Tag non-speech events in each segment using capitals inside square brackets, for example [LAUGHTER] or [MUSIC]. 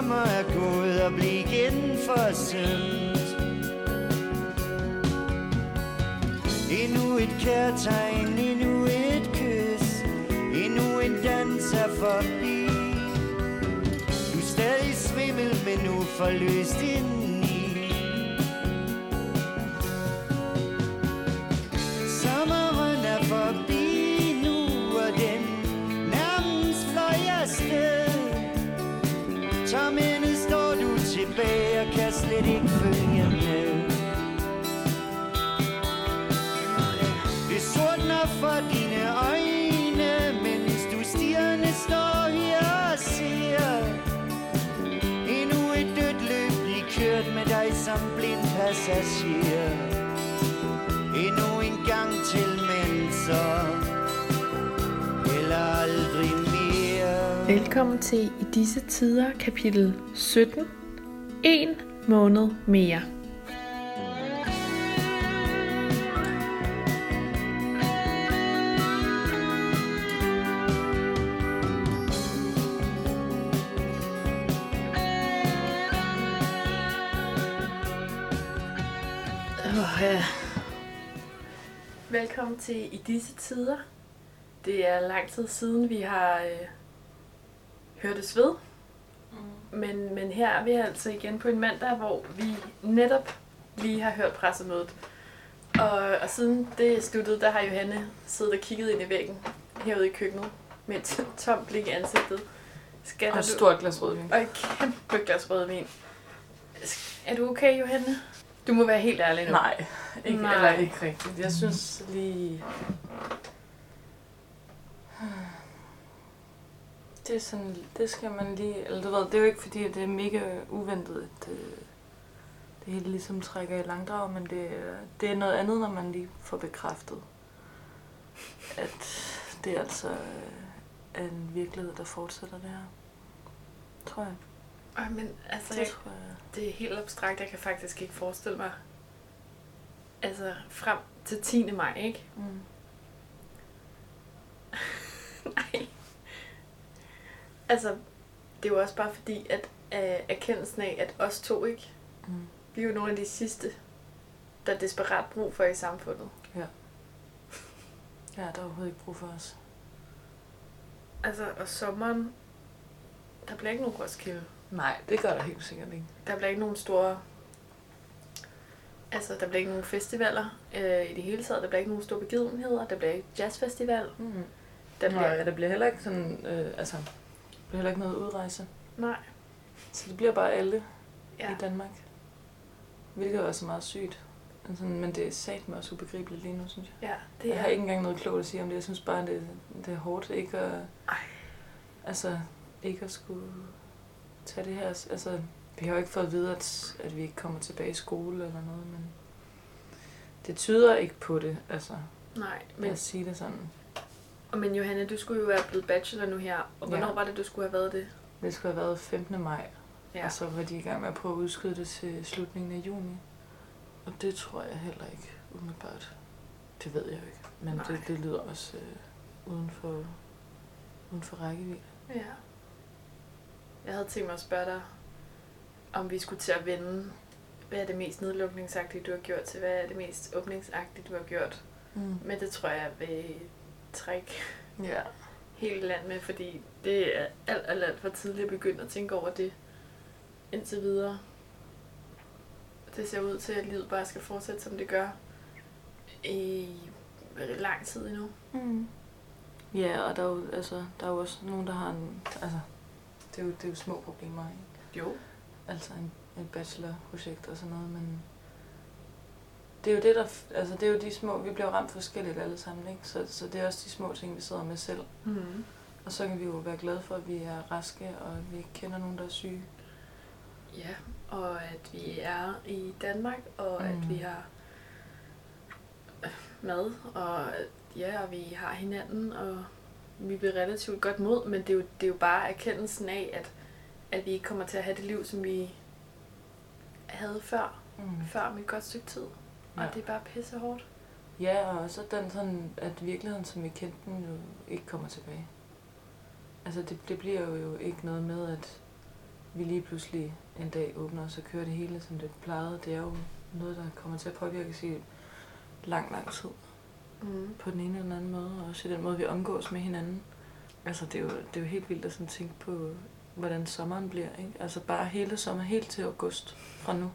sommer er gået og blive igen forsømt Endnu et kærtegn, endnu et kys Endnu en dans er forbi. Du er stadig svimmel, men nu forløst indeni tilbage og kan slet ikke følge med. Det sortner for dine øjne, mens du stierne står her og ser Endnu et dødt løb blive kørt med dig som blind passager. Endnu en gang til, mennesker Eller aldrig mere. Velkommen til i disse tider kapitel 17. En måned mere. Oh, ja. Velkommen til i disse tider. Det er lang tid siden, vi har øh, hørtes ved. Men, men her er vi altså igen på en mandag, hvor vi netop lige har hørt pressemødet. Og, og siden det sluttede, der har Johanne siddet og kigget ind i væggen herude i køkkenet med et [LAUGHS] tomt blik i ansigtet. Skal Og et stort glas rødvin. Og et kæmpe glas rødvin. Er du okay, Johanne? Du må være helt ærlig nu. Nej, ikke, Nej. eller ikke rigtigt. Jeg synes lige... Det er sådan, det skal man lige, eller du ved, det er jo ikke fordi, det er mega uventet, at øh, det hele ligesom trækker i langdrag, men det, er- det er noget andet, når man lige får bekræftet, at det altså øh, er en virkelighed, der fortsætter det her. Tror jeg. Ej, men altså, Det jeg, tror jeg. det er helt abstrakt. Jeg kan faktisk ikke forestille mig, altså frem til 10. maj, ikke? Mm. [LAUGHS] Nej. Altså, det er jo også bare fordi, at øh, erkendelsen af, at os to ikke, Mm. vi er jo nogle af de sidste, der er desperat brug for i samfundet. Ja, der er overhovedet ikke brug for os. Altså, og sommeren, der bliver ikke nogen Roskilde. Nej, det gør der helt sikkert ikke. Der bliver ikke nogen store... Altså, der bliver ikke nogen festivaler øh, i det hele taget. Der bliver ikke nogen store begivenheder. Der bliver ikke jazzfestival. Mm. Der bliver... bliver, der bliver heller ikke sådan, øh, altså, bliver heller ikke noget udrejse. Nej. Så det bliver bare alle ja. I Danmark. Hvilket også er meget sygt. Men Sådan, men det er sat mig også ubegribeligt lige nu, synes jeg. Ja, det Jeg er... har ikke engang noget klogt at sige om det. Jeg synes bare, det, det er hårdt ikke at... Ej. Altså, ikke at skulle tage det her... Altså, vi har jo ikke fået at vide, at, at vi ikke kommer tilbage i skole eller noget, men det tyder ikke på det, altså. Nej, Men... at sige det sådan. Men Johanne, du skulle jo være blevet bachelor nu her. Og hvornår Ja. var det, du skulle have været det? Det skulle have været 15. maj, Ja. og så var de i gang med at prøve at udskyde det til slutningen af juni. Og det tror jeg heller ikke umiddelbart. Det ved jeg jo ikke. Men Nej. det, det lyder også øh, uden, for, uden for rækkevidde. Ja. Jeg havde tænkt mig at spørge dig, om vi skulle til at vende, hvad er det mest nedlukningsagtige, du har gjort, til hvad er det mest åbningsagtige, du har gjort. Mm. Men det tror jeg vil trække Ja. hele land med, fordi det er alt, alt, alt for tidligt at begynde at tænke over det indtil videre. Det ser ud til, at livet bare skal fortsætte, som det gør i lang tid endnu. Mm. Ja, og der er, jo, altså, der er jo også nogen, der har en... Altså, det er jo, det er jo små problemer, ikke? Jo. Altså en, et bachelorprojekt og sådan noget, men... Det er jo det, der... Altså, det er jo de små... Vi bliver ramt forskelligt alle sammen, ikke? Så, så det er også de små ting, vi sidder med selv. Mm-hmm. Og så kan vi jo være glade for, at vi er raske, og at vi ikke kender nogen, der er syge. Ja, og at vi er i Danmark, og at Mm. vi har mad, og ja, og vi har hinanden, og vi bliver relativt godt mod, men det er jo, det er jo bare erkendelsen af, at, at vi ikke kommer til at have det liv, som vi havde før, Mm. før om et godt stykke tid. Og det er bare pisse hårdt. Ja, og også den sådan, at virkeligheden, som vi kendte den, jo ikke kommer tilbage. Altså, det, det bliver jo, ikke noget med, at vi lige pludselig en dag åbner, og så kører det hele, som det plejede. Det er jo noget, der kommer til at påvirke os i lang, lang tid. Mm. På den ene eller den anden måde, og også i den måde, vi omgås med hinanden. Altså, det er jo, det er jo helt vildt at sådan tænke på, hvordan sommeren bliver, ikke? Altså, bare hele sommeren, helt til august fra nu.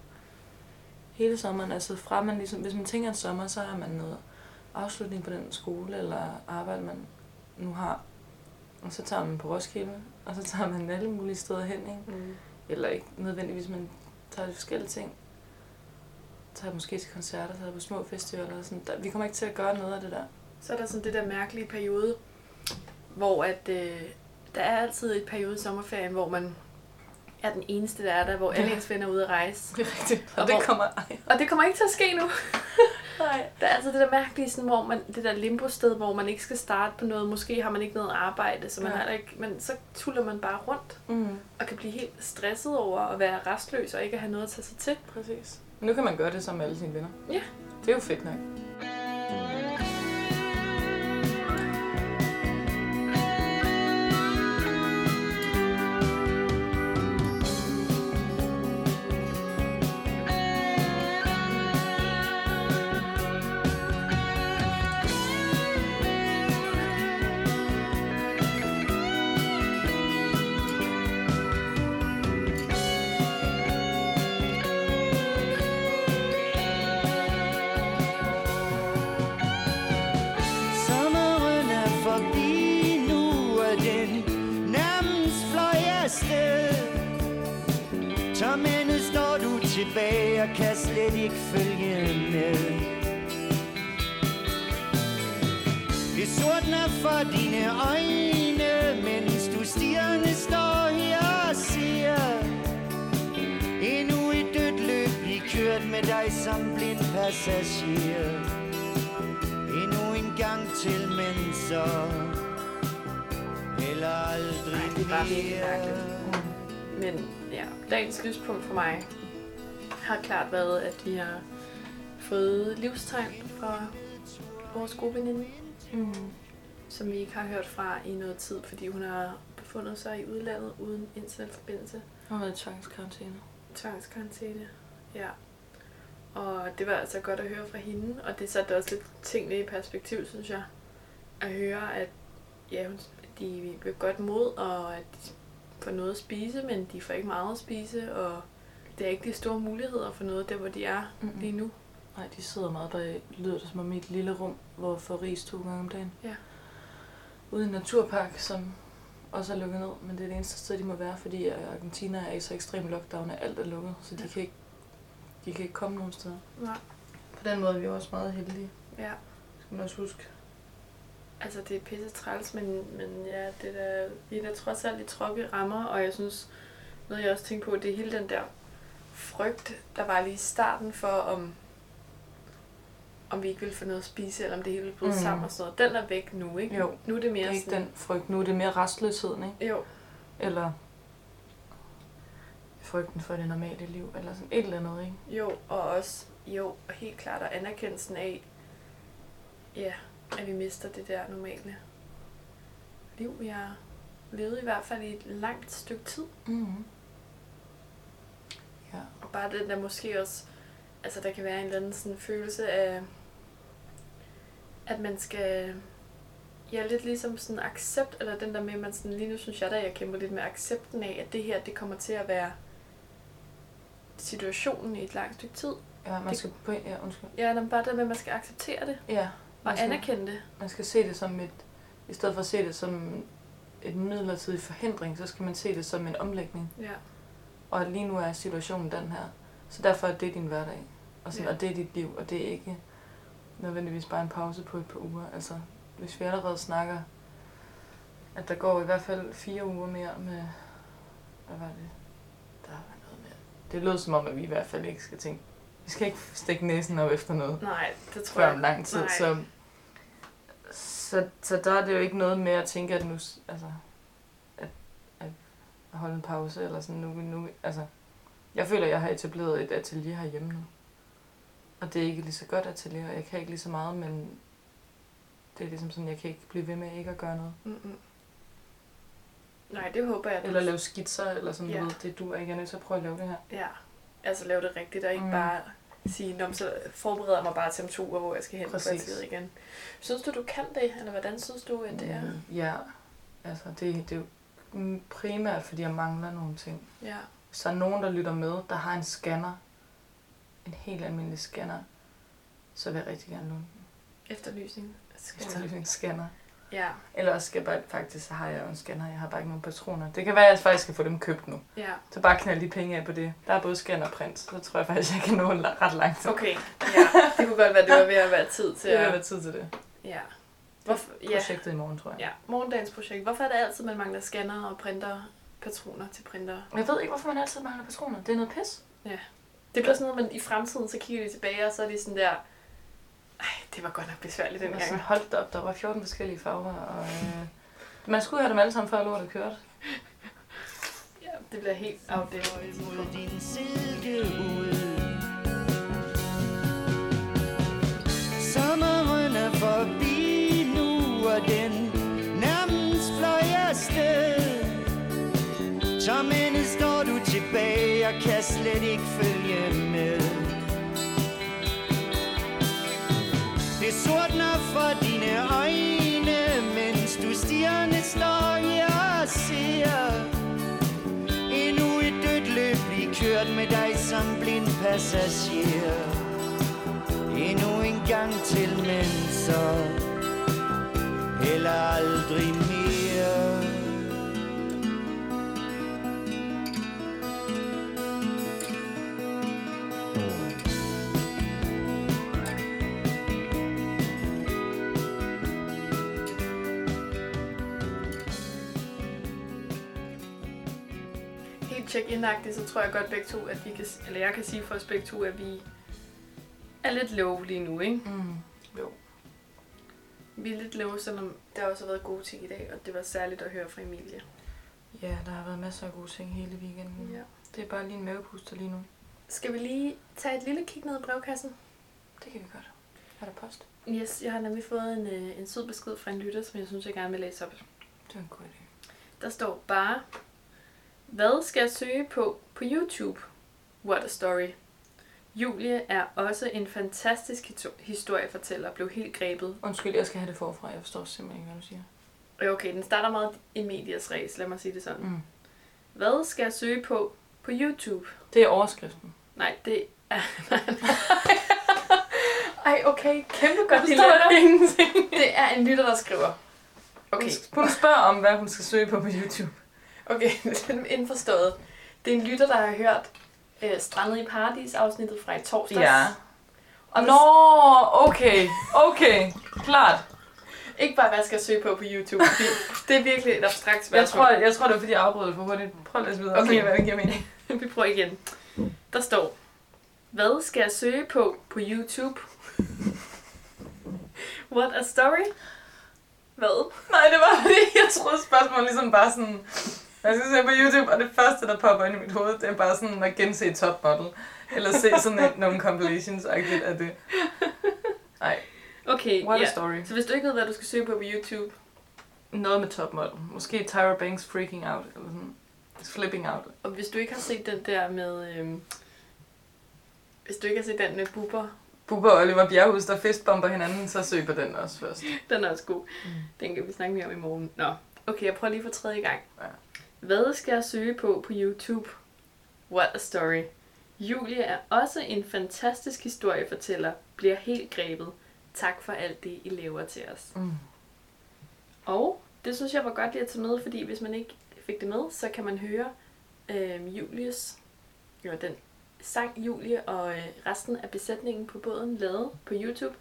Hele sommeren, altså fra man ligesom, hvis man tænker en sommer, så har man noget afslutning på den skole eller arbejde, man nu har. Og så tager man på Roskilde, og så tager man alle mulige steder hen, ikke? Mm. Eller ikke nødvendigvis, men tager de forskellige ting. Tager måske til koncerter, tager på små festivaler og sådan. Der, vi kommer ikke til at gøre noget af det der. Så er der sådan det der mærkelige periode, hvor at, øh, der er altid et periode i sommerferien, hvor man er den eneste, der er der, hvor alle Ja. ens venner er ude at rejse. Det er rigtigt. Og Og det hvor- kommer... Ej, Og det kommer ikke til at ske nu. [LAUGHS] nej. Der er altid det der mærkelige, sådan, hvor man, det der limbo-sted, hvor man ikke skal starte på noget. Måske har man ikke noget arbejde, så man Ja. har ikke, men så tuller man bare rundt Mm, og kan blive helt stresset over at være restløs og ikke have noget at tage sig til. præcis. Nu kan man gøre det sammen med alle sine venner. Ja. Det er jo fedt nok. Det sortner for dine øjne, mens du stirrende står her og ser. Endnu et dødt løb blive kørt med dig som blind passager. Endnu en gang til, men så Heller aldrig Nej, det er bare virkelig mere. mærkeligt. Men ja, dagens lyspunkt for mig har klart været, at vi har fået livstegn fra vores gode veninde, Mm. som vi ikke har hørt fra i noget tid, fordi hun har befundet sig i udlandet uden internetforbindelse. Hun har været i tvangskarantæne. Tvangskarantæne, ja. Og det var altså godt at høre fra hende, og det satte også lidt tingene i perspektiv, synes jeg. At høre, at ja, hun- de blev godt mod, og at de får noget at spise, men de får ikke meget at spise, og det er ikke de store muligheder for noget, der hvor de er Mm-mm. lige nu. Nej, de sidder meget bag, lyder det som om et lille rum, hvor får ris to gange om dagen. Ja. Ude i en naturpark, som også er lukket ned, men det er det eneste sted, de må være, fordi Argentina er i så ekstrem lockdown, at alt er lukket, så de, Ja. kan ikke, de kan ikke komme nogen steder. Nej. På den måde er vi også meget heldige, Ja, skal man også huske. altså det er pisse træls, men, men ja, det der, vi er da trods alt i trygge rammer, og jeg synes, noget jeg også tænkte på, det er hele den der frygt, der var lige i starten for, om, om vi ikke ville få noget at spise, eller om det hele ville bryde Mm. mm. sammen og sådan noget. Den er væk nu, ikke? Jo, Nu er det Det mere er ikke sådan, den frygt nu, det er mere restløsheden, ikke? Jo, Eller frygten for det normale liv, eller sådan et eller andet, ikke? jo, og også, jo, helt klart, og anerkendelsen af, ja, at vi mister det der normale liv, vi har levet i hvert fald i et langt stykke tid. Mm-hmm. Ja. Og bare den der måske også, altså der kan være en eller anden sådan følelse af, at man skal, ja lidt ligesom sådan accept, eller den der med, man sådan, lige nu synes jeg da, jeg kæmper lidt med accepten af, at det her, det kommer til at være situationen i et langt stykke tid. Ja, man Det- skal på, ja, undskyld. Ja, men bare det med, at man skal acceptere det, Ja, og skal, anerkende det. man skal se det som et, i stedet for at se det som et midlertidig forhindring, så skal man se det som en omlægning. Ja, Og lige nu er situationen den her. Så derfor er det din hverdag. Og, sådan, Ja. og det er dit liv, og det er ikke nødvendigvis bare en pause på et par uger. Altså, hvis vi allerede snakker, at der går i hvert fald fire uger mere med... Hvad var det? Der var noget mere. Det lød som om, at vi i hvert fald ikke skal tænke... Vi skal ikke stikke næsen op efter noget nej, det tror før jeg om lang tid. nej. Så, så, så der er det jo ikke noget med at tænke, at nu... Altså, at, at holde en pause, eller sådan nu, nu... Altså, jeg føler, at jeg har etableret et atelier herhjemme nu. Og det er ikke lige så godt atelier, og jeg kan ikke lige så meget, men det er ligesom sådan, jeg kan ikke blive ved med ikke at gøre noget. Mm-mm. Nej, det håber jeg. Eller lave skitser, eller sådan Ja. noget. Det du ikke er nødt til at prøve at lave det her. Ja, altså lave det rigtigt, og ikke Mm. bare sige, Nå, så forbereder jeg mig bare til om to uger, hvor jeg skal hen på Præcis. kvarteret igen. Synes du, du kan det, eller hvordan synes du, at det er? Mm, Ja, altså det, det er jo primært, fordi jeg mangler nogle ting. Ja. Hvis der er nogen, der lytter med, der har en scanner, en helt almindelig scanner, så vil jeg rigtig gerne låne den. Efterlysning. Skal Efterlysning scanner. Ja, Eller også skal jeg bare, faktisk så har jeg jo en scanner, jeg har bare ikke nogen patroner. Det kan være, at jeg faktisk skal få dem købt nu. ja. Så bare knald de penge af på det. Der er både scanner og print, så tror jeg faktisk, jeg kan nå ret langt. Okay, ja. Det kunne godt være, det var ved at være tid til [LAUGHS] Det at... være tid til det. Ja. Hvorfor, ja. Projektet i morgen, tror jeg. ja, morgendagens projekt. Hvorfor er det altid, man mangler scanner og printer, patroner til printer? Jeg ved ikke, hvorfor man altid mangler patroner. Det er noget pis. Det bliver sådan noget, man i fremtiden, så kigger de tilbage, og så er de sådan der... Ej, det var godt nok besværligt den gang. hold da op, der var 14 forskellige farver, og øh, man skulle have dem alle sammen, før lortet kørte. Ja, det bliver helt outdated. mod din silkehud. Sommeren er forbi nu, og den nærmest fløj afsted. Som ende står du tilbage og kan slet ikke følge med. Det sortner for dine øjne, mens du stierne står her og ser. Endnu et dødt løb blive kørt med dig som blind passager Endnu en gang til, men så Heller aldrig mere check-in-agtigt, så tror jeg godt begge to, at vi kan, eller jeg kan sige for os begge to, at vi er lidt low lige nu, ikke? Mm. Jo. Vi er lidt low, selvom der også har været gode ting i dag, og det var særligt at høre fra Emilie. Ja, der har været masser af gode ting hele weekenden. Ja. Det er bare lige en mavepuster lige nu. Skal vi lige tage et lille kig ned i brevkassen? Det kan vi godt. Er der post? Yes, jeg har nemlig fået en, øh, en sød besked fra en lytter, som jeg synes, jeg gerne vil læse op. Det er en god idé. Der står bare, hvad skal jeg søge på på YouTube? What a story. Julie er også en fantastisk historiefortæller, blev helt grebet. Undskyld, jeg skal have det forfra. Jeg forstår simpelthen ikke, hvad du siger. Øh, Okay, den starter meget i medias ræs, lad mig sige det sådan. Mm. Hvad skal jeg søge på på YouTube? Det er overskriften. Nej, det er... [LAUGHS] [LAUGHS] Ej, okay, kæmpe godt dilemma. står ingenting. Det er en lytter, der skriver. Okay, Okay. Hun spørger om, hvad hun skal søge på på YouTube. Okay, [LAUGHS] indforstået. Det er en lytter, der har hørt øh, Strandet i Paradis afsnittet fra i torsdags. Ja. Og Nå, okay. Okay. Klart. Ikke bare, hvad jeg skal søge på på YouTube. Det er virkelig et abstrakt Jeg spørgsmål. tror, jeg tror, det var fordi, jeg afbrød det for hurtigt. Prøv at læse videre. Okay. Okay, hvad det giver mening. [LAUGHS] Vi prøver igen. Der står, hvad skal jeg søge på på YouTube? What a story? Hvad? Nej, det var fordi, [LAUGHS] jeg troede spørgsmålet ligesom bare sådan... Jeg skal se på YouTube, og det første, der popper ind i mit hoved, det er bare sådan at gense Top Model. Eller se sådan et, nogle compilations af det. Nej, Okay, what a ja. story. Så hvis du ikke ved, hvad du skal søge på på YouTube, Noget med Top Model. Måske Tyra Banks freaking out. Eller sådan. Flipping out. og hvis du ikke har set den der med... Øhm, hvis du ikke har set den med Bubber, Bubber og Oliver Bjerghus, der fistbomber hinanden, så søg på den også først. den er også god. Mm. Den kan vi snakke mere om i morgen. Nå, okay, jeg prøver lige for tredje gang. Ja. Hvad skal jeg søge på på YouTube? What a story. Julie er også en fantastisk historiefortæller, bliver helt grebet. Tak for alt det, I laver til os. Mm. Og det synes jeg var godt lige at tage med, fordi hvis man ikke fik det med, så kan man høre øh, Julies, eller den sang Julie og øh, resten af besætningen på båden lavet på YouTube.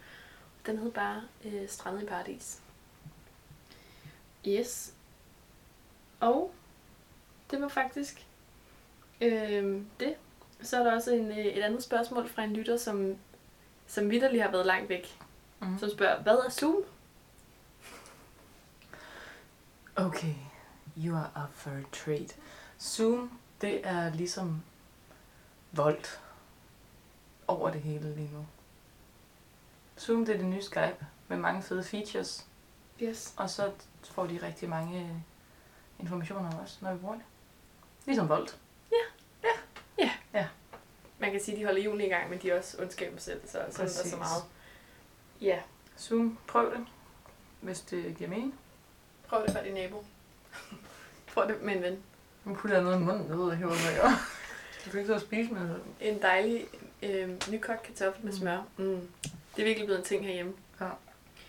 Den hed bare øh, Strandet i Paradis. Yes. Og det var faktisk øh, det. Så er der også en, øh, et andet spørgsmål fra en lytter, som, som vidderlig har været langt væk. Mm. Som spørger, hvad er Zoom? Okay, you are up for a treat. Zoom, det er ligesom voldt over det hele lige nu. Zoom det er det nye Skype med mange fede features, Yes. og så får de rigtig mange øh, informationer os, når vi bruger det. Ligesom Volt. Man kan sige, at de holder juni i gang, men de er også ondskaben selv, så sådan er der så Præcis. meget. Ja, Zoom, prøv det, hvis det giver mening. prøv det for din nabo. [LAUGHS] prøv det med en ven. Nu putter jeg noget i munden, det ved jeg ikke, hvad jeg gør. Du kan ikke så spise med det. En dejlig øh, nykogt kartoffel med Mm. smør. Mm. Det er virkelig blevet en ting herhjemme.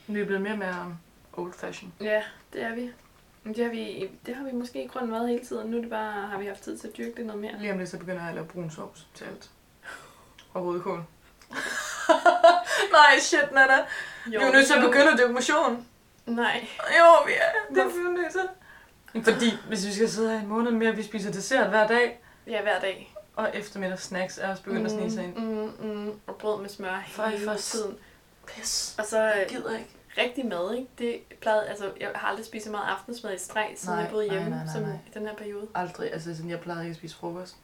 Vi er blevet mere og mere old fashion. Ja, det er vi. Men Det har vi, det har vi måske i grunden været hele tiden. Nu er det bare, har vi haft tid til at dyrke det noget mere. Lige om lidt, så begynder jeg at lave brun sovs til alt. Og rødkål. [LAUGHS] Nej, shit, Nana. Vi er jo nødt til at begynde at dyrke motion. Nej. Jo, vi er. Det er vi jo nødt til. Fordi hvis vi skal sidde her en måned mere, vi spiser dessert hver dag, Ja, hver dag. og eftermiddags snacks er også begyndt at snige sig ind. Mm, mm, og brød med smør hele for tiden. Pis. Og så Jeg øh, gider ikke. Rigtig mad, ikke? Det plejede, altså, jeg har aldrig spist så meget aftensmad i streg, siden Nej, jeg boede nej, hjemme, nej, nej, som nej. i den her periode. Aldrig. Altså, sådan, jeg plejede ikke at spise frokost.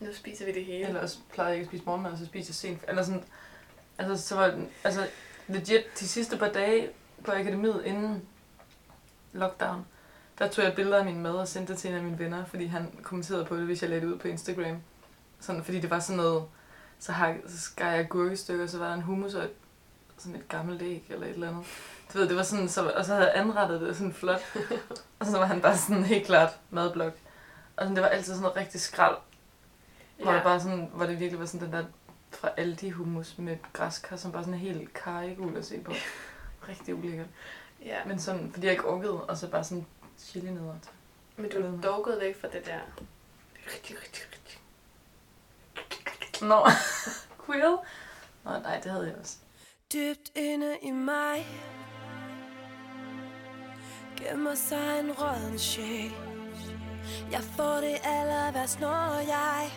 Nu spiser vi det hele. Eller også plejede jeg ikke at spise morgenmad, og så spiste jeg sent. Eller sådan, altså, så var den, altså, legit, de sidste par dage på akademiet inden lockdown, der tog jeg billeder af min mad og sendte det til en af mine venner, fordi han kommenterede på det, hvis jeg lagde det ud på Instagram. Sådan, fordi det var sådan noget, så, hak, så skar jeg gurkestykker, så var der en hummus og et, sådan et gammelt æg eller et eller andet. Du ved, det var sådan, så, og så havde jeg anrettet det sådan flot. og så var han bare sådan helt klart madblok. Og sådan, det var altid sådan noget rigtig skrald, hvor, Ja. det bare sådan, hvor det virkelig var sådan den der fra Aldi hummus med græskar, som bare sådan helt karigul at se på. Rigtig ulækkert. ja. Men sådan, fordi jeg ikke orkede, og så bare sådan chili ned til. Men du er dog gået væk fra det der. Rigtig, rigtig, rigtig. Nå, [LAUGHS] quill? Nå, nej, det havde jeg også. Dybt inde i mig. Gemmer sig en råden sjæl. Jeg får det aller værst, når jeg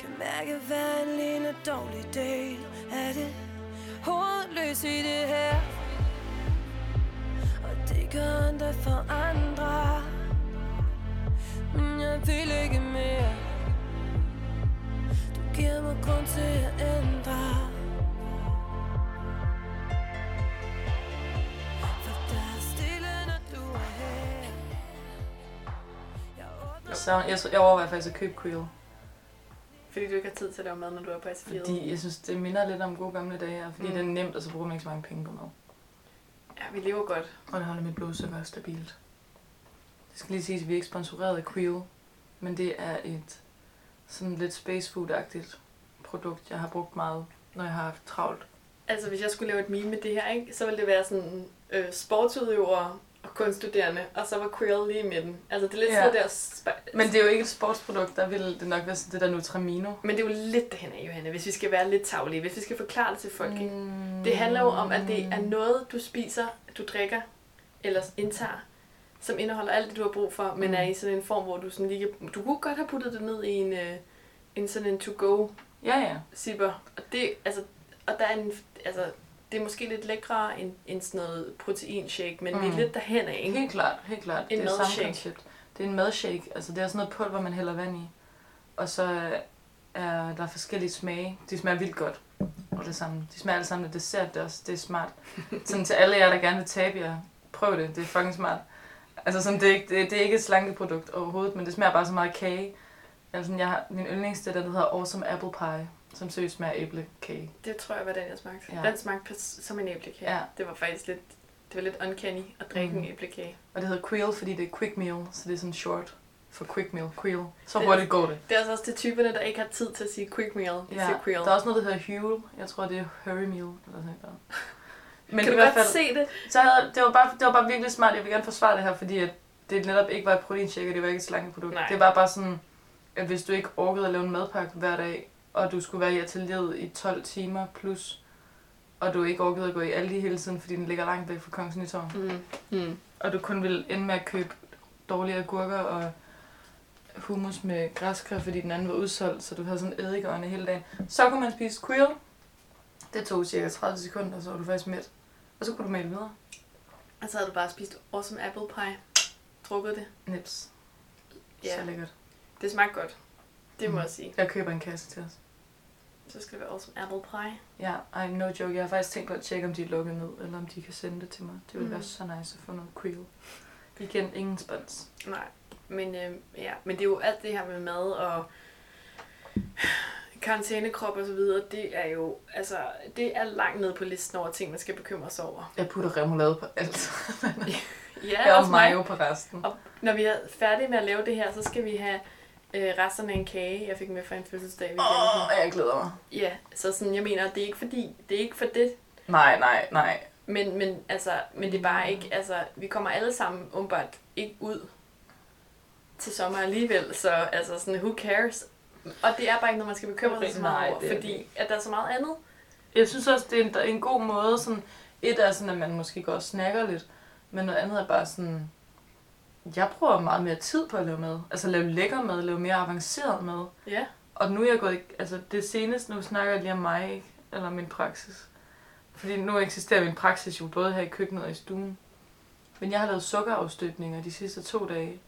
Kan mærke hver en lille dårlig del Af det hovedløs i det her. Og det gør ondt for andre. Men jeg vil ikke mere. Du giver mig grund til at ændre. Så jeg, jeg overvejer faktisk at købe quill. Fordi du ikke har tid til at lave mad, når du er på SFI'et. Fordi jeg synes, det minder lidt om gode gamle dage, fordi Mm. det er nemt, og så bruger man ikke så mange penge på mad. Ja, vi lever godt. Og det holder mit blodsukker stabilt. Det skal lige siges, at vi er ikke sponsoreret af Quill, men det er et sådan lidt space food-agtigt produkt, jeg har brugt meget, når jeg har haft travlt. Altså, hvis jeg skulle lave et meme med det her, ikke, så ville det være sådan øh, sportsudøvere og kunststuderende, og så var Quill lige i midten. Altså, det er lidt Ja. sådan der... Sp- Men det er jo ikke et sportsprodukt, der vil det nok være sådan det der Nutramino. Men det er jo lidt derhen af, Johanne, hvis vi skal være lidt taglige, hvis vi skal forklare det til folk. Mm. Det handler jo om, at det er noget, du spiser, du drikker eller indtager, som indeholder alt det, du har brug for, men Mm. er i sådan en form, hvor du sådan lige Du kunne godt have puttet det ned i en, øh, en sådan en to-go Ja, ja. zipper. Og det, altså, og der er en, altså, det er måske lidt lækre end, end sådan noget proteinshake, men mm. vi er Mm. lidt derhen af, ikke? Helt klart, helt klart. En det er samme koncept. Det er en madshake. Altså, det er sådan noget pulver, man hælder vand i. Og så er der forskellige smage. De smager vildt godt. Og det samme. De smager alle sammen af dessert. Det er, også, det er smart. [LAUGHS] sådan til alle jer, der gerne vil tabe jer. Prøv det. Det er fucking smart. Altså, sådan, det, er ikke, det, det er ikke et slankeprodukt overhovedet, men det smager bare så meget kage. Altså, jeg har, min yndlings, det den, der hedder Awesome Apple Pie, som smager af æblekage. Det tror jeg var den, jeg smagte. Ja. Den smagte som en æblekage. Ja. Det var faktisk lidt, det var lidt uncanny at drikke Mm. en æblekage. Og det hedder Quill, fordi det er quick meal, så det er sådan short for quick meal. Quill. Så Det- hurtigt går det. Det er altså også til typerne, der ikke har tid til at sige quick meal. De Ja, siger quill. der er også noget, der hedder Huel. Jeg tror, det er Hurry Meal. Eller sådan noget. [LAUGHS] Men kan i du hvert godt fald, se det? så havde, det, var bare, det var bare virkelig smart. Jeg vil gerne forsvare det her, fordi at det netop ikke var et proteinshake, og det var ikke et slankeprodukt. Nej. Det var bare sådan, at hvis du ikke orkede at lave en madpakke hver dag, og du skulle være i atelieret i 12 timer plus, og du ikke orkede at gå i Aldi hele tiden, fordi den ligger langt væk fra Kongens Nytorv, Mm. Mm. og du kun ville ende med at købe dårlige agurker og hummus med græskar, fordi den anden var udsolgt, så du havde sådan eddikårene hele dagen. Så kunne man spise quill. Det tog cirka 30 sekunder, og så var du faktisk mæt. Og så kunne du male videre. Og så havde du bare spist awesome apple pie. Drukket det. Nips. Ja. Så lækkert. Det smagte godt. Det må Mm. jeg sige. Jeg køber en kasse til os. Så skal det være awesome apple pie. Ja, ej, no joke. Jeg har faktisk tænkt på at tjekke, om de er lukket ned, eller om de kan sende det til mig. Det ville Mm. være så nice at få noget krill. Igen, ingen spons. Nej, men, øh, ja, men det er jo alt det her med mad og karantænekrop og så videre, det er jo, altså, det er langt ned på listen over ting, man skal bekymre sig over. Jeg putter remoulade på alt. [LAUGHS] Ja, og mig. mayo på resten. Og når vi er færdige med at lave det her, så skal vi have øh, resterne af en kage, jeg fik med fra en fødselsdag. Vi Åh, oh. jeg glæder mig. Ja, så sådan, jeg mener, det er ikke fordi, det er ikke for det, Nej, nej, nej. men, men, altså, men det er bare ikke, altså, vi kommer alle sammen umiddelbart ikke ud til sommer alligevel, så altså sådan, who cares? Og det er bare ikke noget, man skal bekymre sig så meget over, er fordi at der er så meget andet. Jeg synes også, det er en, en god måde. Sådan, et er sådan, at man måske går og snakker lidt, men noget andet er bare sådan, jeg bruger meget mere tid på at lave mad. Altså lave lækker mad, lave mere avanceret mad. Ja. Og nu er jeg gået, altså det seneste, nu snakker jeg lige om mig, ikke? Eller min praksis. Fordi nu eksisterer min praksis jo både her i køkkenet og i stuen. Men jeg har lavet sukkerafstøbninger de sidste to dage.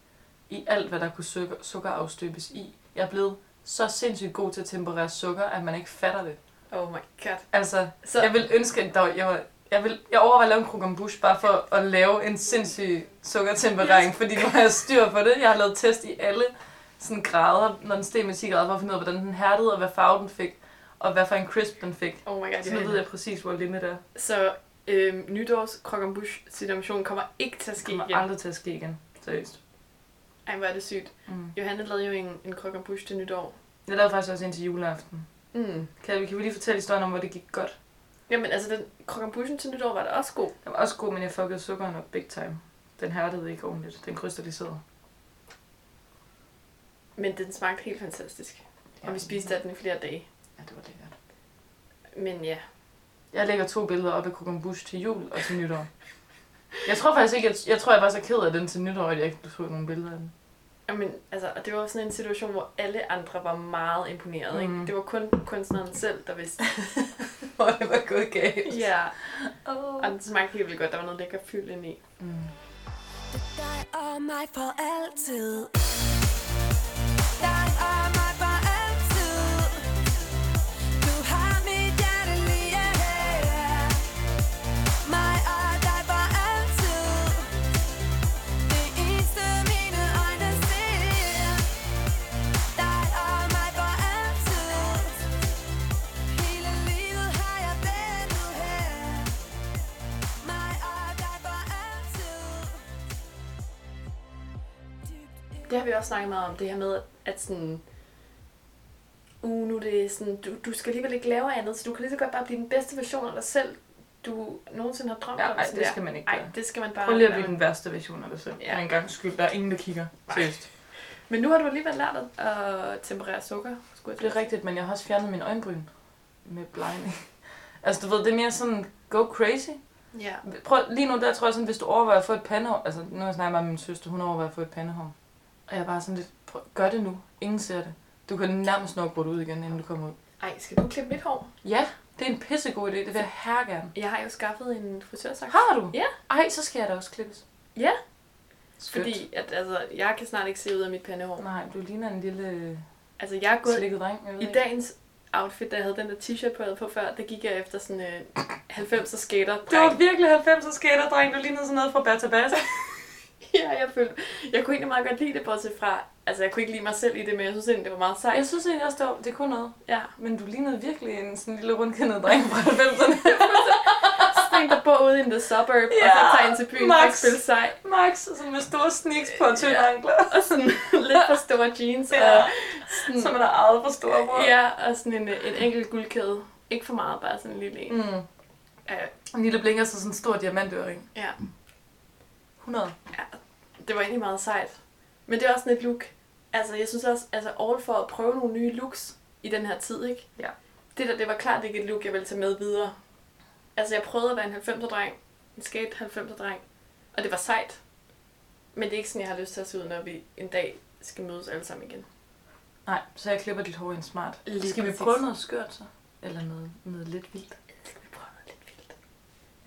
I alt, hvad der kunne sukker, sukkerafstøbes i. Jeg er blevet så sindssygt god til at temperere sukker, at man ikke fatter det. Oh my god. Altså, Så, jeg vil ønske, at der, jeg, var, jeg, vil, jeg overvejer at lave en krokombush bare for at lave en sindssyg sukkertemperering, fordi nu har jeg styr på det. Jeg har lavet test i alle sådan grader, når den steg med 10 grader, for at finde ud af, hvordan den hærdede, og hvad farve den fik, og hvad for en crisp den fik. oh my god, Så nu ved jeg præcis, hvor limit er. Så øh, nytårs krokkenbush situation kommer ikke til at ske kommer igen. aldrig til at ske igen. Seriøst. Ej, hvor er det sygt. Mm. Johanne lavede jo en, en krokkenbush til nytår. Jeg lavede faktisk også en til juleaften. Mm. Kan, vi- kan vi lige fortælle historien om, hvor det gik godt? Jamen, altså, den krokkenbushen til nytår var da også god. Den var også god, men jeg fuckede sukkeren op big time. Den hærdede ikke ordentligt. Den krystalliserede. Men den smagte helt fantastisk. Og vi spiste af den i flere dage. Ja, det var lækkert. Men ja, Jeg lægger to billeder op af Kokombush til jul og til nytår. Jeg tror faktisk ikke, jeg, jeg tror, jeg var så ked af den til nytår, at jeg ikke tog nogle billeder af den. Jamen, altså, og det var sådan en situation, hvor alle andre var meget imponeret. Ikke? Mm. Det var kun kunstneren selv, der vidste. [LAUGHS] Hvor det var gået galt. ja, Oh. og den smagte helt vildt godt. Der var noget lækker fyld ind i. Mm. Det er dig og mig for altid også snakket meget om, det her med, at, sådan... Uh, nu er det sådan, du, du skal alligevel ikke lave andet, så du kan lige så godt bare blive den bedste version af dig selv, du nogensinde har drømt Ja, om. ej, det skal man ikke Ej, gøre. det skal man bare Prøv lige at blive den værste version af dig selv. Ja. Ja. en gang skyld. Der er ingen, der kigger. Seriøst. Men nu har du alligevel lært at, temperere sukker, skulle jeg Det er rigtigt, men jeg har også fjernet min øjenbryn med blegning. [LAUGHS] altså, du ved, det er mere sådan, go crazy. Ja. Prøv, lige nu, der tror jeg sådan, hvis du overvejer at få et pandehår, altså nu har jeg snakket med min søster, hun overvejer at få et pandehår. Og jeg er bare sådan lidt, prøv, gør det nu. Ingen ser det. Du kan nærmest nok bruge det ud igen, inden du kommer ud. Ej, skal du klippe mit hår? Ja, det er en pissegod idé. Det vil jeg her gerne. Jeg har jo skaffet en frisørsaks. Har du? Ja. Ej, så skal jeg da også klippes. Ja. Skønt. Fordi at, altså, jeg kan snart ikke se ud af mit pandehår. Nej, du ligner en lille Altså, jeg er gået dreng. Jeg ved i ikke. dagens outfit, da jeg havde den der t-shirt på, jeg på før, der gik jeg efter sådan øh, 90'er skater. Det var virkelig 90'er skater, dreng. Du lignede sådan noget fra Bata Bata. [LAUGHS] [LAUGHS] Ja, jeg følte, jeg kunne egentlig meget godt lide det, bortset fra, altså jeg kunne ikke lide mig selv i det, men jeg synes egentlig, det var meget sejt. Jeg synes egentlig også, det, var, det kunne noget. Ja, Men du lignede virkelig en sådan lille rundkendet dreng fra 90'erne. [LAUGHS] sådan en, der bor ude i the suburb, og så Ja, tager ind til byen Max. spille sej, Max, sådan med store sneaks på og tynde Ja. ankler. [LAUGHS] og sådan lidt for store jeans, Ja. og sådan, Som man har ejet for store bror. ja, og sådan en, en enkelt guldkæde. Ikke for meget, bare sådan en lille en. Mm. Ja, En lille blinker, så sådan en stor diamantøring. ja, 100. det var egentlig meget sejt. Men det er også sådan et look. Altså, jeg synes også, altså all for at prøve nogle nye looks i den her tid, ikke? Ja. Det der, det var klart ikke et look, jeg ville tage med videre. Altså, jeg prøvede at være en 90'er-dreng. En skate 90'er-dreng. Og det var sejt. Men det er ikke sådan, jeg har lyst til at se ud, når vi en dag skal mødes alle sammen igen. Nej, så jeg klipper dit hår i en smart. Lige Skal vi præcis. prøve noget skørt så? Eller noget, noget lidt vildt? Skal vi prøve noget lidt vildt?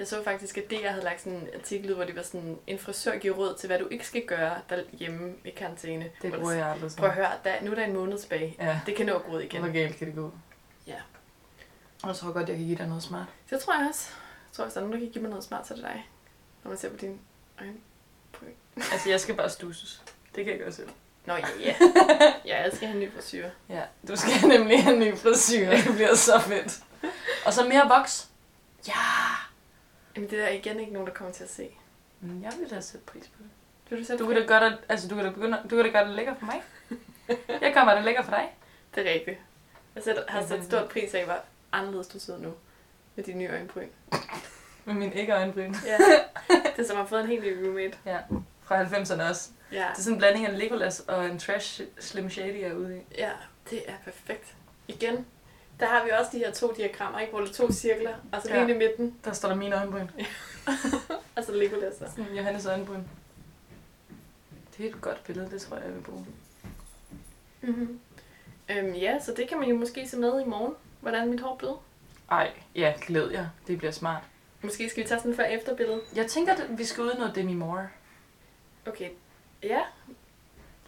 Jeg så faktisk, at DR havde lagt sådan en artikel ud, hvor det var sådan, en frisør giver råd til, hvad du ikke skal gøre derhjemme i karantæne. Det bruger jeg aldrig sådan. Prøv at høre, der, nu er der en måned tilbage. Ja, Det kan nå at gå ud igen. hvor galt kan det gå? Jeg tror godt, jeg kan give dig noget smart. Det tror jeg også. Jeg tror, hvis der er nogen, der kan give mig noget smart, så er det dig. Når man ser på dine øjne. Altså, jeg skal bare stusses. Det kan jeg godt selv. Nå ja, ja. ja, [LAUGHS] jeg skal have en ny frisyr. Ja, du skal nemlig have en ny frisyr. Det bliver så fedt. Og så mere voks. Ja! Jamen, det er der igen ikke nogen, der kommer til at se. Men jeg vil da sætte pris på det. Vil du selv Du kan da gøre det, altså, du kan da begynde, du kan da gøre det lækker for mig. Jeg kommer det lækker for dig. Det er rigtigt. Jeg sætter, har sat stort pris af, hvor anderledes du sidder nu. Med dine nye øjenbryn. [LAUGHS] Med min ikke øjenbryn. Ja. det er som at fået en helt ny roommate. Ja, fra 90'erne også. Ja. Det er sådan en blanding af Legolas og en trash Slim Shady, er ude i. ja, det er perfekt. Igen, der har vi også de her to diagrammer, ikke? hvor der er to cirkler, og så Ja. ja. lige i midten, Der står der mine øjenbryn. [LAUGHS] og så Legolas. Sådan Johannes øjenbryn. Det er et godt billede, det tror jeg, jeg vil bruge. Mm-hmm. Øhm, ja, så det kan man jo måske se med i morgen, hvordan mit hår blev. Ej, ja, glæd jer. Det bliver smart. Måske skal vi tage sådan en før-efter billede. Jeg tænker, at vi skal ud noget Demi Moore. Okay, ja,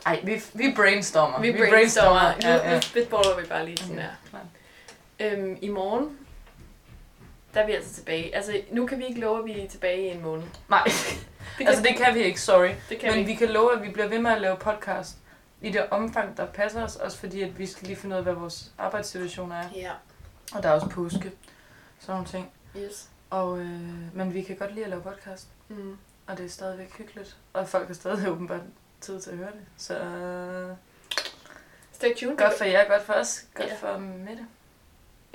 Ej, vi, vi brainstormer. vi, vi brainstormer. Ja, ja. Nu spitballer vi bare lige sådan Okay, her. klart. Øhm, I morgen, der er vi altså tilbage. Altså, nu kan vi ikke love, at vi er tilbage i en måned. Nej, [LAUGHS] Det altså det kan vi ikke, sorry. det kan Men vi vi kan love, at vi bliver ved med at lave podcast i det omfang, der passer os. Også fordi, at vi skal lige finde ud af, hvad vores arbejdssituation er. Ja, Og der er også påske. Sådan nogle ting. yes. Og, øh, men vi kan godt lide at lave podcast. Mm. Og det er stadigvæk hyggeligt. Og folk har stadig åbenbart tid til at høre det. Så øh, Stay tuned. godt for jer, godt for os, godt Ja. for Mette.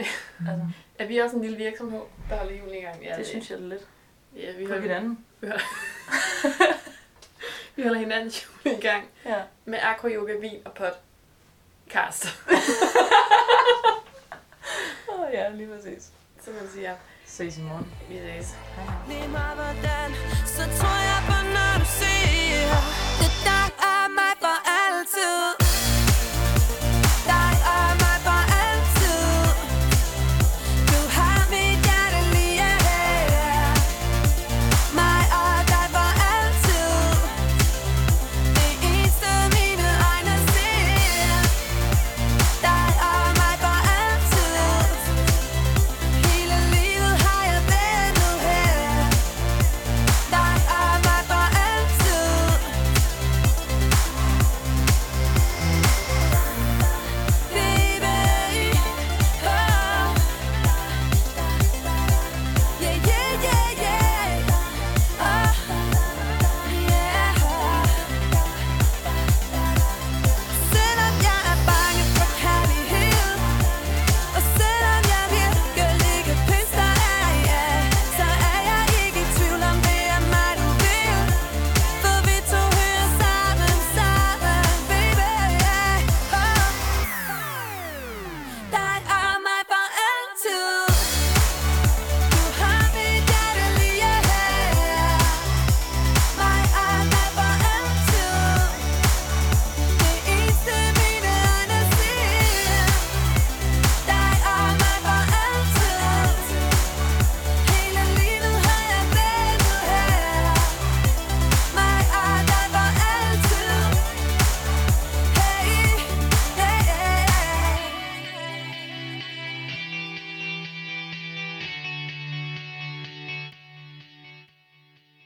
[LAUGHS] altså, Er vi også en lille virksomhed, der holder julen i gang? Ja, det synes jeg er lidt. Ja, vi holder, hinanden. [LAUGHS] vi holder hinanden jul i gang Ja. med akro yoga, vin og podcast. [LAUGHS] Åh oh, ja, lige præcis. Som man siger, Ses i morgen. vi ses. Hej hej. Lige meget hvordan Så tror jeg på når du siger Det dig